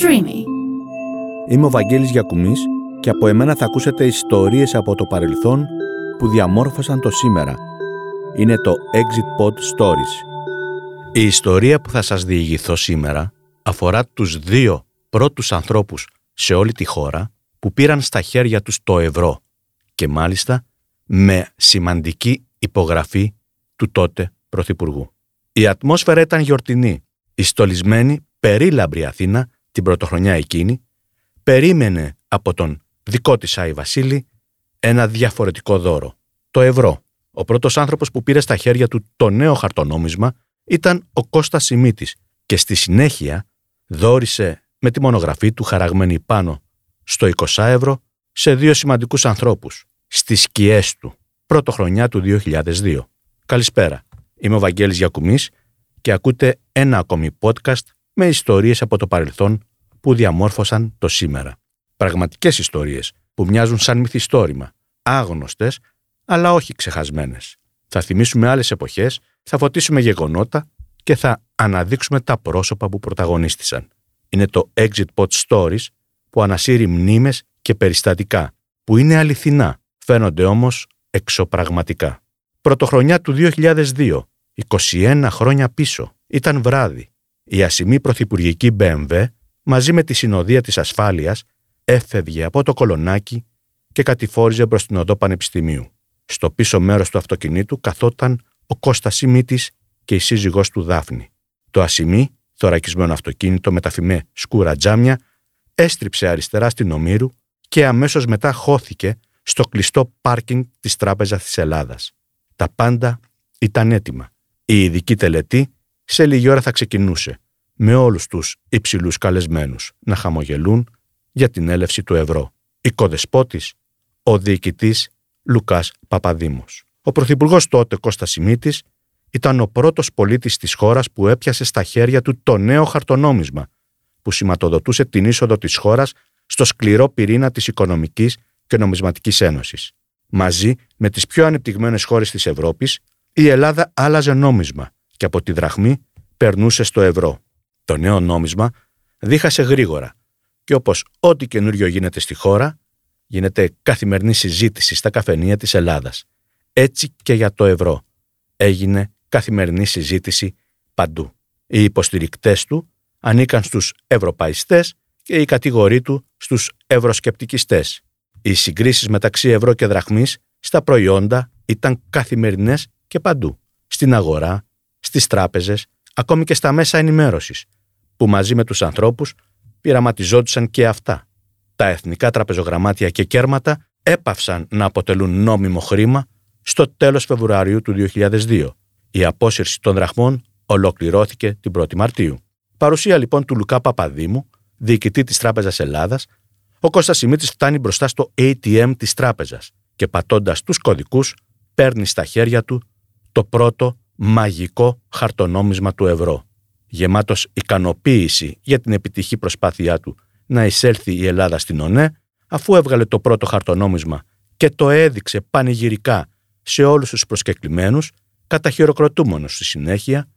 Streamy. Είμαι ο Βαγγέλης Γιακουμής και από εμένα θα ακούσετε ιστορίες από το παρελθόν που διαμόρφωσαν το σήμερα. Είναι το Exit Pod Stories. Η ιστορία που θα σας διηγηθώ σήμερα αφορά τους δύο πρώτους ανθρώπους σε όλη τη χώρα που πήραν στα χέρια τους το ευρώ και μάλιστα με σημαντική υπογραφή του τότε Πρωθυπουργού. Η ατμόσφαιρα ήταν γιορτινή. Η στολισμένη, περίλαμπρη Αθήνα την πρωτοχρονιά εκείνη περίμενε από τον δικό της Άι Βασίλη ένα διαφορετικό δώρο. Το ευρώ. Ο πρώτος άνθρωπος που πήρε στα χέρια του το νέο χαρτονόμισμα ήταν ο Κώστας Σιμίτης και στη συνέχεια δόρισε με τη μονογραφή του χαραγμένη πάνω στο 20 ευρώ σε δύο σημαντικούς ανθρώπους, στις σκιές του, πρωτοχρονιά του 2002. Καλησπέρα, είμαι ο Βαγγέλης Γιακουμής και ακούτε ένα ακόμη podcast με ιστορίες από το παρελθόν που διαμόρφωσαν το σήμερα. Πραγματικές ιστορίες που μοιάζουν σαν μυθιστόρημα, άγνωστες αλλά όχι ξεχασμένες. Θα θυμίσουμε άλλες εποχές, θα φωτίσουμε γεγονότα και θα αναδείξουμε τα πρόσωπα που πρωταγωνίστησαν. Είναι το Exit Pod Stories που ανασύρει μνήμες και περιστατικά που είναι αληθινά, φαίνονται όμως εξωπραγματικά. Πρωτοχρονιά του 2002, 21 χρόνια πίσω, ήταν βράδυ. Η ασημή πρωθυπουργική BMW μαζί με τη συνοδεία της ασφάλειας έφευγε από το κολονάκι και κατηφόριζε προς την οδό Πανεπιστημίου. Στο πίσω μέρος του αυτοκινήτου καθόταν ο Κώστας Σιμίτης και η σύζυγός του Δάφνη. Το ασημή, θωρακισμένο αυτοκίνητο με τα φημέ σκούρα τζάμια, έστριψε αριστερά στην Ομήρου και αμέσως μετά χώθηκε στο κλειστό πάρκινγκ της Τράπεζας της Ελλάδας. Τα πάντα ήταν έτοιμα. Η ειδική τελετή σε λίγη ώρα θα ξεκινούσε, με όλους τους υψηλούς καλεσμένους να χαμογελούν για την έλευση του ευρώ. Η κοδεσπότης, ο διοικητής Λουκάς Παπαδήμος. Ο Πρωθυπουργός τότε Κώστας Σιμίτης ήταν ο πρώτος πολίτης της χώρας που έπιασε στα χέρια του το νέο χαρτονόμισμα που σηματοδοτούσε την είσοδο της χώρας στο σκληρό πυρήνα της Οικονομικής και Νομισματικής Ένωσης. Μαζί με τις πιο ανεπτυγμένες χώρες της Ευρώπης, η Ελλάδα άλλαζε νόμισμα και από τη δραχμή περνούσε στο ευρώ. Το νέο νόμισμα δίχασε γρήγορα και όπως ό,τι καινούριο γίνεται στη χώρα, γίνεται καθημερινή συζήτηση στα καφενεία της Ελλάδας. Έτσι και για το ευρώ. Έγινε καθημερινή συζήτηση παντού. Οι υποστηρικτές του ανήκαν στους ευρωπαϊστές και η κατηγορή του στους ευρωσκεπτικιστές. Οι συγκρίσεις μεταξύ ευρώ και δραχμής στα προϊόντα ήταν καθημερινές και παντού. Στην αγορά, στις τράπεζες, ακόμη και στα μέσα ενημέρωσης, που μαζί με τους ανθρώπους πειραματιζόντουσαν και αυτά. Τα εθνικά τραπεζογραμμάτια και κέρματα έπαυσαν να αποτελούν νόμιμο χρήμα στο τέλος Φεβρουαρίου του 2002. Η απόσυρση των δραχμών ολοκληρώθηκε την 1η Μαρτίου. Παρουσία λοιπόν του Λουκά Παπαδήμου, διοικητή της Τράπεζας Ελλάδας, ο Κώστας Σιμίτης φτάνει μπροστά στο ATM της τράπεζας και πατώντας τους κωδικούς παίρνει στα χέρια του το πρώτο μαγικό χαρτονόμισμα του ευρώ. Γεμάτος ικανοποίηση για την επιτυχή προσπάθειά του να εισέλθει η Ελλάδα στην ΟΝΕ, αφού έβγαλε το πρώτο χαρτονόμισμα και το έδειξε πανηγυρικά σε όλους τους προσκεκλημένους, καταχειροκροτούμενος στη συνέχεια,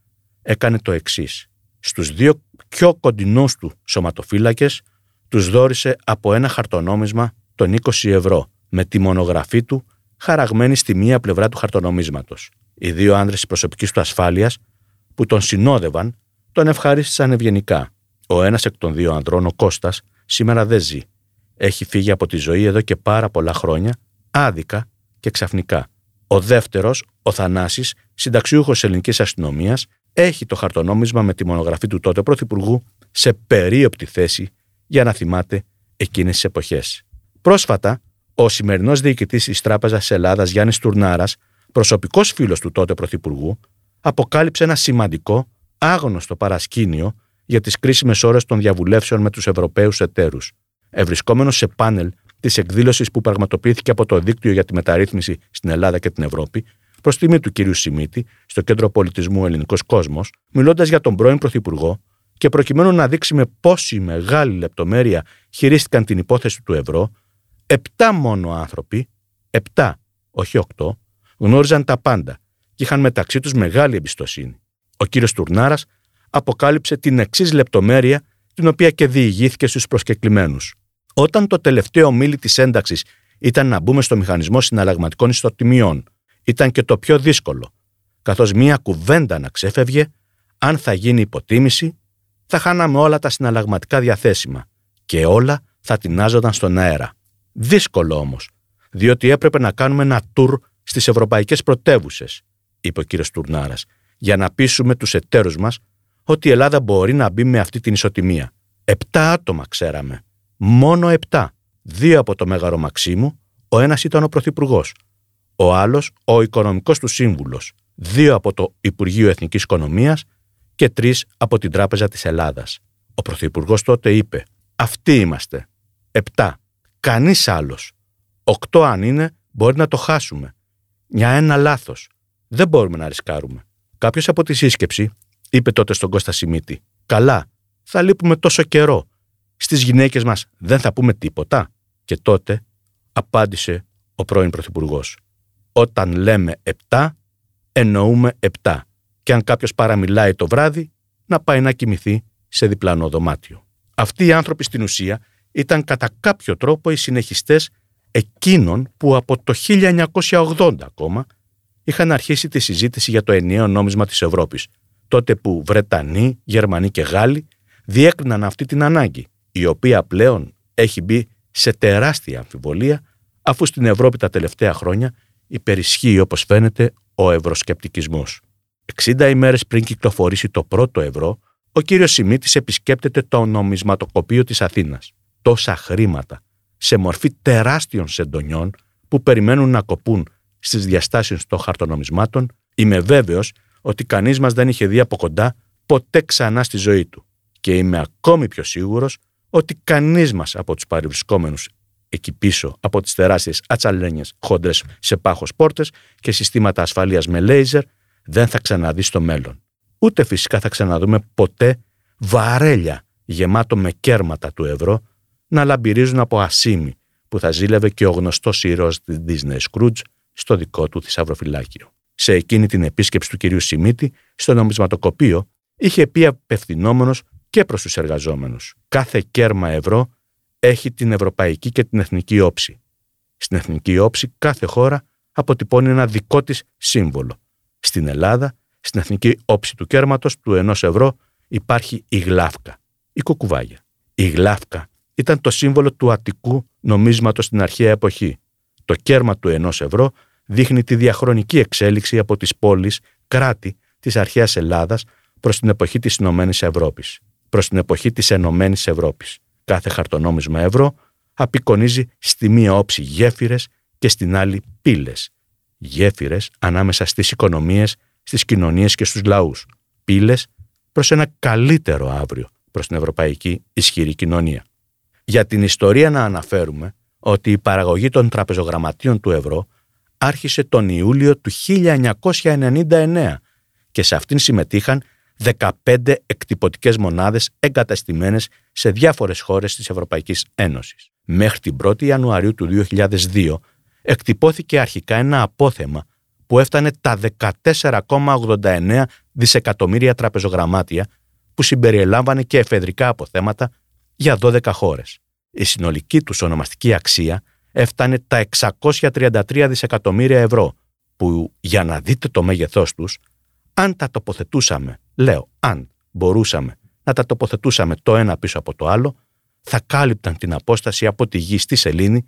έκανε το εξής. Στους δύο πιο κοντινούς του σωματοφύλακες τους δόρισε από ένα χαρτονόμισμα των 20 ευρώ με τη μονογραφή του χαραγμένη στη μία πλευρά του χαρτονομίσματος. Οι δύο άνδρες της προσωπικής του ασφάλειας που τον συνόδευαν τον ευχαρίστησαν ευγενικά. Ο ένας εκ των δύο ανδρών, ο Κώστας, σήμερα δεν ζει. Έχει φύγει από τη ζωή εδώ και πάρα πολλά χρόνια, άδικα και ξαφνικά. Ο δεύτερος, ο Θανάσης, συνταξιούχος ελληνικής αστυνομίας, έχει το χαρτονόμισμα με τη μονογραφή του τότε πρωθυπουργού σε περίοπτη θέση για να θυμάται εκείνες τις εποχές. Πρόσφατα, ο σημερινός διοικητής της Τράπεζας Ελλάδας Γιάννης Τουρνάρας, προσωπικός φίλος του τότε Πρωθυπουργού, αποκάλυψε ένα σημαντικό, άγνωστο παρασκήνιο για τις κρίσιμες ώρες των διαβουλεύσεων με τους Ευρωπαίους εταίρους. Ευρισκόμενος σε πάνελ της εκδήλωσης που πραγματοποιήθηκε από το Δίκτυο για τη Μεταρρύθμιση στην Ελλάδα και την Ευρώπη, προς τιμή του κ. Σιμίτη, στο Κέντρο Πολιτισμού Ελληνικός Κόσμος, μιλώντας για τον πρώην Πρωθυπουργό και προκειμένου να δείξει με πόση μεγάλη λεπτομέρεια χειρίστηκαν την υπόθεση του ευρώ, επτά μόνο άνθρωποι, επτά, όχι οκτώ, γνώριζαν τα πάντα και είχαν μεταξύ τους μεγάλη εμπιστοσύνη. Ο κύριος Τουρνάρας αποκάλυψε την εξής λεπτομέρεια την οποία και διηγήθηκε στους προσκεκλημένους. Όταν το τελευταίο μήλι της ένταξης ήταν να μπούμε στο μηχανισμό συναλλαγματικών ιστοτιμιών, ήταν και το πιο δύσκολο, καθώς μία κουβέντα να ξέφευγε, αν θα γίνει υποτίμηση, θα χάναμε όλα τα συναλλαγματικά διαθέσιμα και όλα θα τεινάζονταν στον αέρα. Δύσκολο όμως, διότι έπρεπε να κάνουμε ένα τουρ στις ευρωπαϊκές πρωτεύουσες, είπε ο κύριος Τουρνάρας, για να πείσουμε τους εταίρους μας ότι η Ελλάδα μπορεί να μπει με αυτή την ισοτιμία. Επτά άτομα ξέραμε. Μόνο επτά. Δύο από το Μέγαρο Μαξίμου, ο ένας ήταν ο Πρωθυπουργός. Ο άλλος ο Οικονομικός του Σύμβουλος. Δύο από το Υπουργείο Εθνικής Οικονομίας και τρεις από την Τράπεζα της Ελλάδας. Ο Πρωθυπουργός τότε είπε: Αυτοί είμαστε. Επτά. Κανείς άλλος. Οκτώ αν είναι, μπορεί να το χάσουμε. Για ένα λάθος. Δεν μπορούμε να ρισκάρουμε. Κάποιος από τη σύσκεψη είπε τότε στον Κώστα Σιμίτη: Καλά, θα λείπουμε τόσο καιρό. Στις γυναίκες μας δεν θα πούμε τίποτα. Και τότε απάντησε ο πρώην Πρωθυπουργός. Όταν λέμε επτά, εννοούμε επτά. Και αν κάποιος παραμιλάει το βράδυ, να πάει να κοιμηθεί σε διπλανό δωμάτιο. Αυτοί οι άνθρωποι στην ουσία ήταν κατά κάποιο τρόπο οι συνεχιστές εκείνων που από το 1980 ακόμα είχαν αρχίσει τη συζήτηση για το ενιαίο νόμισμα της Ευρώπης, τότε που Βρετανοί, Γερμανοί και Γάλλοι διέκριναν αυτή την ανάγκη, η οποία πλέον έχει μπει σε τεράστια αμφιβολία, αφού στην Ευρώπη τα τελευταία χρόνια υπερισχύει όπως φαίνεται ο ευρωσκεπτικισμός. 60 ημέρες πριν κυκλοφορήσει το πρώτο ευρώ, ο κύριος Σιμίτης επισκέπτεται το νομισματοκοπείο της Αθήνας. Τόσα χρήματα, σε μορφή τεράστιων σεντονιών που περιμένουν να κοπούν στις διαστάσεις των χαρτονομισμάτων, είμαι βέβαιος ότι κανείς μας δεν είχε δει από κοντά ποτέ ξανά στη ζωή του. Και είμαι ακόμη πιο σίγουρος ότι κανείς μας από τους παρευρισκόμενους εκεί πίσω από τις τεράστιες ατσαλένιες χόντρες σε πάχος πόρτες και συστήματα ασφαλείας με λέιζερ δεν θα ξαναδεί στο μέλλον. Ούτε φυσικά θα ξαναδούμε ποτέ βαρέλια γεμάτο με κέρματα του ευρώ να λαμπυρίζουν από ασίμι που θα ζήλευε και ο γνωστός ήρωας της Disney Scrooge στο δικό του θησαυροφυλάκιο. Σε εκείνη την επίσκεψη του κυρίου Σιμίτη στο νομισματοκοπείο είχε πει απευθυνόμενος και προς τους εργαζόμενους. Κάθε κέρμα ευρώ έχει την ευρωπαϊκή και την εθνική όψη. Στην εθνική όψη κάθε χώρα αποτυπώνει ένα δικό της σύμβολο. Στην Ελλάδα, στην εθνική όψη του κέρματος του ενός ευρώ υπάρχει η γλάφκα, η κουκουβάγια. Η γλάφκα ήταν το σύμβολο του αττικού νομίσματος στην αρχαία εποχή. Το κέρμα του ενός ευρώ δείχνει τη διαχρονική εξέλιξη από τις πόλεις, κράτη της αρχαίας Ελλάδας προς την εποχή της Ηνωμένης Ευρώπης. Προς την εποχή της Ενωμένης Ευρώπης. Κάθε χαρτονόμισμα ευρώ απεικονίζει στη μία όψη γέφυρες και στην άλλη πύλες. Γέφυρες ανάμεσα στις οικονομίες, στις κοινωνίες και στους λαούς. Πύλες προς ένα καλύτερο αύριο προς την ευρωπαϊκή ισχυρή κοινωνία. Για την ιστορία να αναφέρουμε ότι η παραγωγή των τραπεζογραμματίων του ευρώ άρχισε τον Ιούλιο του 1999 και σε αυτήν συμμετείχαν 15 εκτυπωτικές μονάδες εγκαταστημένες σε διάφορες χώρες της Ευρωπαϊκής Ένωσης. Μέχρι την 1η Ιανουαρίου του 2002 εκτυπώθηκε αρχικά ένα απόθεμα που έφτανε τα 14,89 δισεκατομμύρια τραπεζογραμμάτια που συμπεριελάμβανε και εφεδρικά αποθέματα για 12 χώρες. Η συνολική τους ονομαστική αξία έφτανε τα 633 δισεκατομμύρια ευρώ, που για να δείτε το μέγεθός τους, αν τα τοποθετούσαμε, λέω αν μπορούσαμε να τα τοποθετούσαμε το ένα πίσω από το άλλο, θα κάλυπταν την απόσταση από τη γη στη Σελήνη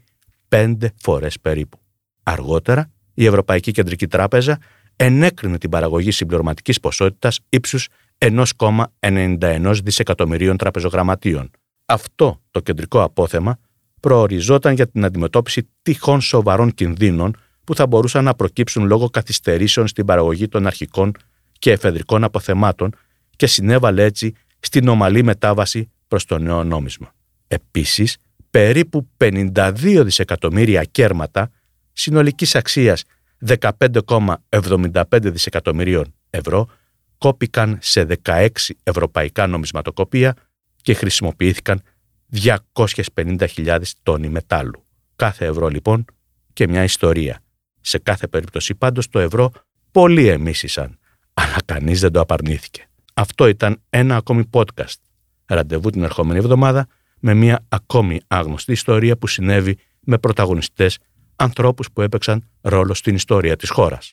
πέντε φορές περίπου. Αργότερα, η Ευρωπαϊκή Κεντρική Τράπεζα ενέκρινε την παραγωγή συμπληρωματικής ποσότητας ύψους 1,91 δισεκατομμυρίων τραπεζογραμματίων. Αυτό το κεντρικό απόθεμα προοριζόταν για την αντιμετώπιση τυχόν σοβαρών κινδύνων που θα μπορούσαν να προκύψουν λόγω καθυστερήσεων στην παραγωγή των αρχικών και εφεδρικών αποθεμάτων και συνέβαλε έτσι στην ομαλή μετάβαση προς το νέο νόμισμα. Επίσης, περίπου 52 δισεκατομμύρια κέρματα συνολικής αξίας 15,75 δισεκατομμυρίων ευρώ κόπηκαν σε 16 ευρωπαϊκά νομισματοκοπία και χρησιμοποιήθηκαν 250.000 τόνοι μετάλλου. Κάθε ευρώ λοιπόν και μια ιστορία. Σε κάθε περίπτωση πάντως το ευρώ πολλοί εμίσησαν, αλλά κανείς δεν το απαρνήθηκε. Αυτό ήταν ένα ακόμη podcast. Ραντεβού την ερχόμενη εβδομάδα με μια ακόμη άγνωστη ιστορία που συνέβη με πρωταγωνιστές ανθρώπους που έπαιξαν ρόλο στην ιστορία της χώρας.